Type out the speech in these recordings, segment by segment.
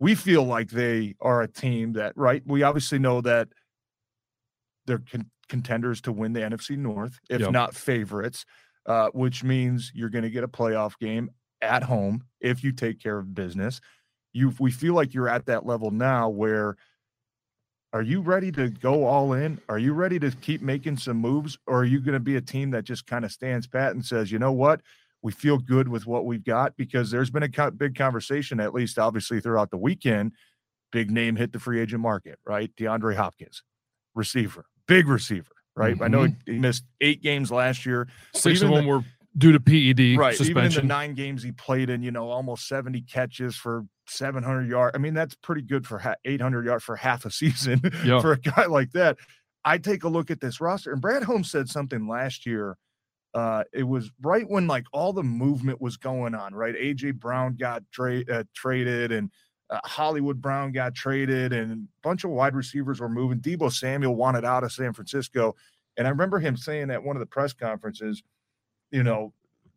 we feel like they are a team that, right? We obviously know that they're con- contenders to win the NFC North, if Yep. not favorites, uh, which means you're going to get a playoff game at home if you take care of business. You, we feel like you're at that level now where are you ready to go all in? Are you ready to keep making some moves? Or are you going to be a team that just kind of stands pat and says, you know what? We feel good with what we've got because there's been a big conversation, at least obviously throughout the weekend. Big name hit the free agent market, right? DeAndre Hopkins, receiver, big receiver, right? I know he he missed eight games last year. Six of them were due to PED right even in the suspension. nine games he played in you know almost 70 catches for 700 yards i mean that's pretty good for ha- 800 yards for half a season Yeah. for a guy like that i take a look at this roster and brad holmes said something last year uh it was right when like all the movement was going on right aj brown got tra- uh, traded and uh, hollywood brown got traded and a bunch of wide receivers were moving deebo samuel wanted out of san francisco and i remember him saying at one of the press conferences you know,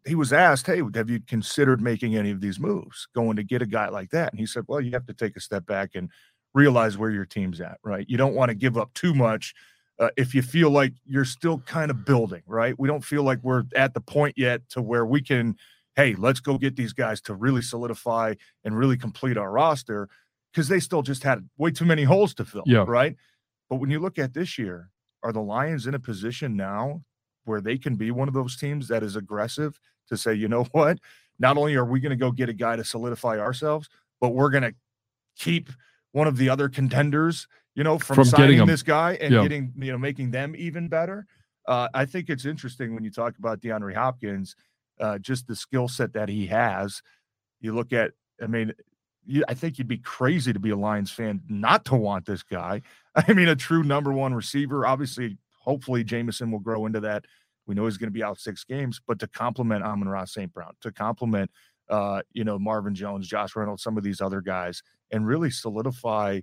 he was asked, Hey, have you considered making any of these moves going to get a guy like that? And he said, Well, you have to take a step back and realize where your team's at, right? You don't want to give up too much uh, if you feel like you're still kind of building, right? We don't feel like we're at the point yet to where we can, hey, let's go get these guys to really solidify and really complete our roster because they still just had way too many holes to fill, Yeah. right? But when you look at this year, are the Lions in a position now where they can be one of those teams that is aggressive to say, you know what? Not only are we going to go get a guy to solidify ourselves, but we're going to keep one of the other contenders, you know, from, From signing this guy and Yeah. getting, you know, making them even better. Uh, I think it's interesting when you talk about DeAndre Hopkins, uh, just the skill set that he has. You look at, I mean, you, I think you'd be crazy to be a Lions fan not to want this guy. I mean, a true number one receiver. Obviously, hopefully, Jameson will grow into that. We know he's going to be out six games, but to complement Amon-Ra St. Brown, to complement, uh, you know, Marvin Jones, Josh Reynolds, some of these other guys, and really solidify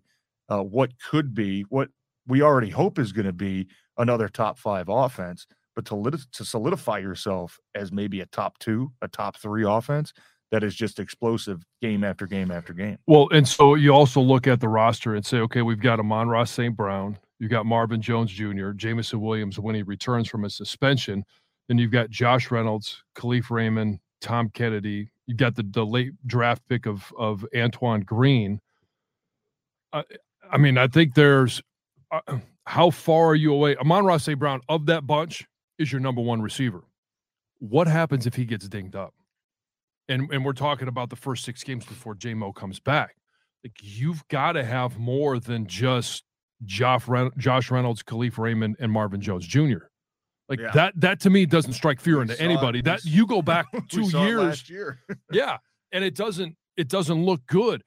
uh, what could be, what we already hope is going to be another top five offense, but to, to solidify yourself as maybe a top two, a top three offense that is just explosive game after game after game. Well, and so you also look at the roster and say, okay, we've got Amon-Ra St. Brown, you've got Marvin Jones Jr., Jameson Williams when he returns from his suspension, then you've got Josh Reynolds, Kalif Raymond, Tom Kennedy, you've got the, the late draft pick of of Antoine Green. I, I mean, I think there's uh, how far are you away? Amon-Ra St. Brown of that bunch is your number one receiver. What happens if he gets dinged up? And and we're talking about the first six games before Jamo comes back. Like you've got to have more than just Josh, Josh Reynolds, Kalif Raymond, and Marvin Jones Jr. Like Yeah. that that to me doesn't strike fear We into it- anybody. That you go back two years, year. yeah, and it doesn't it doesn't look good.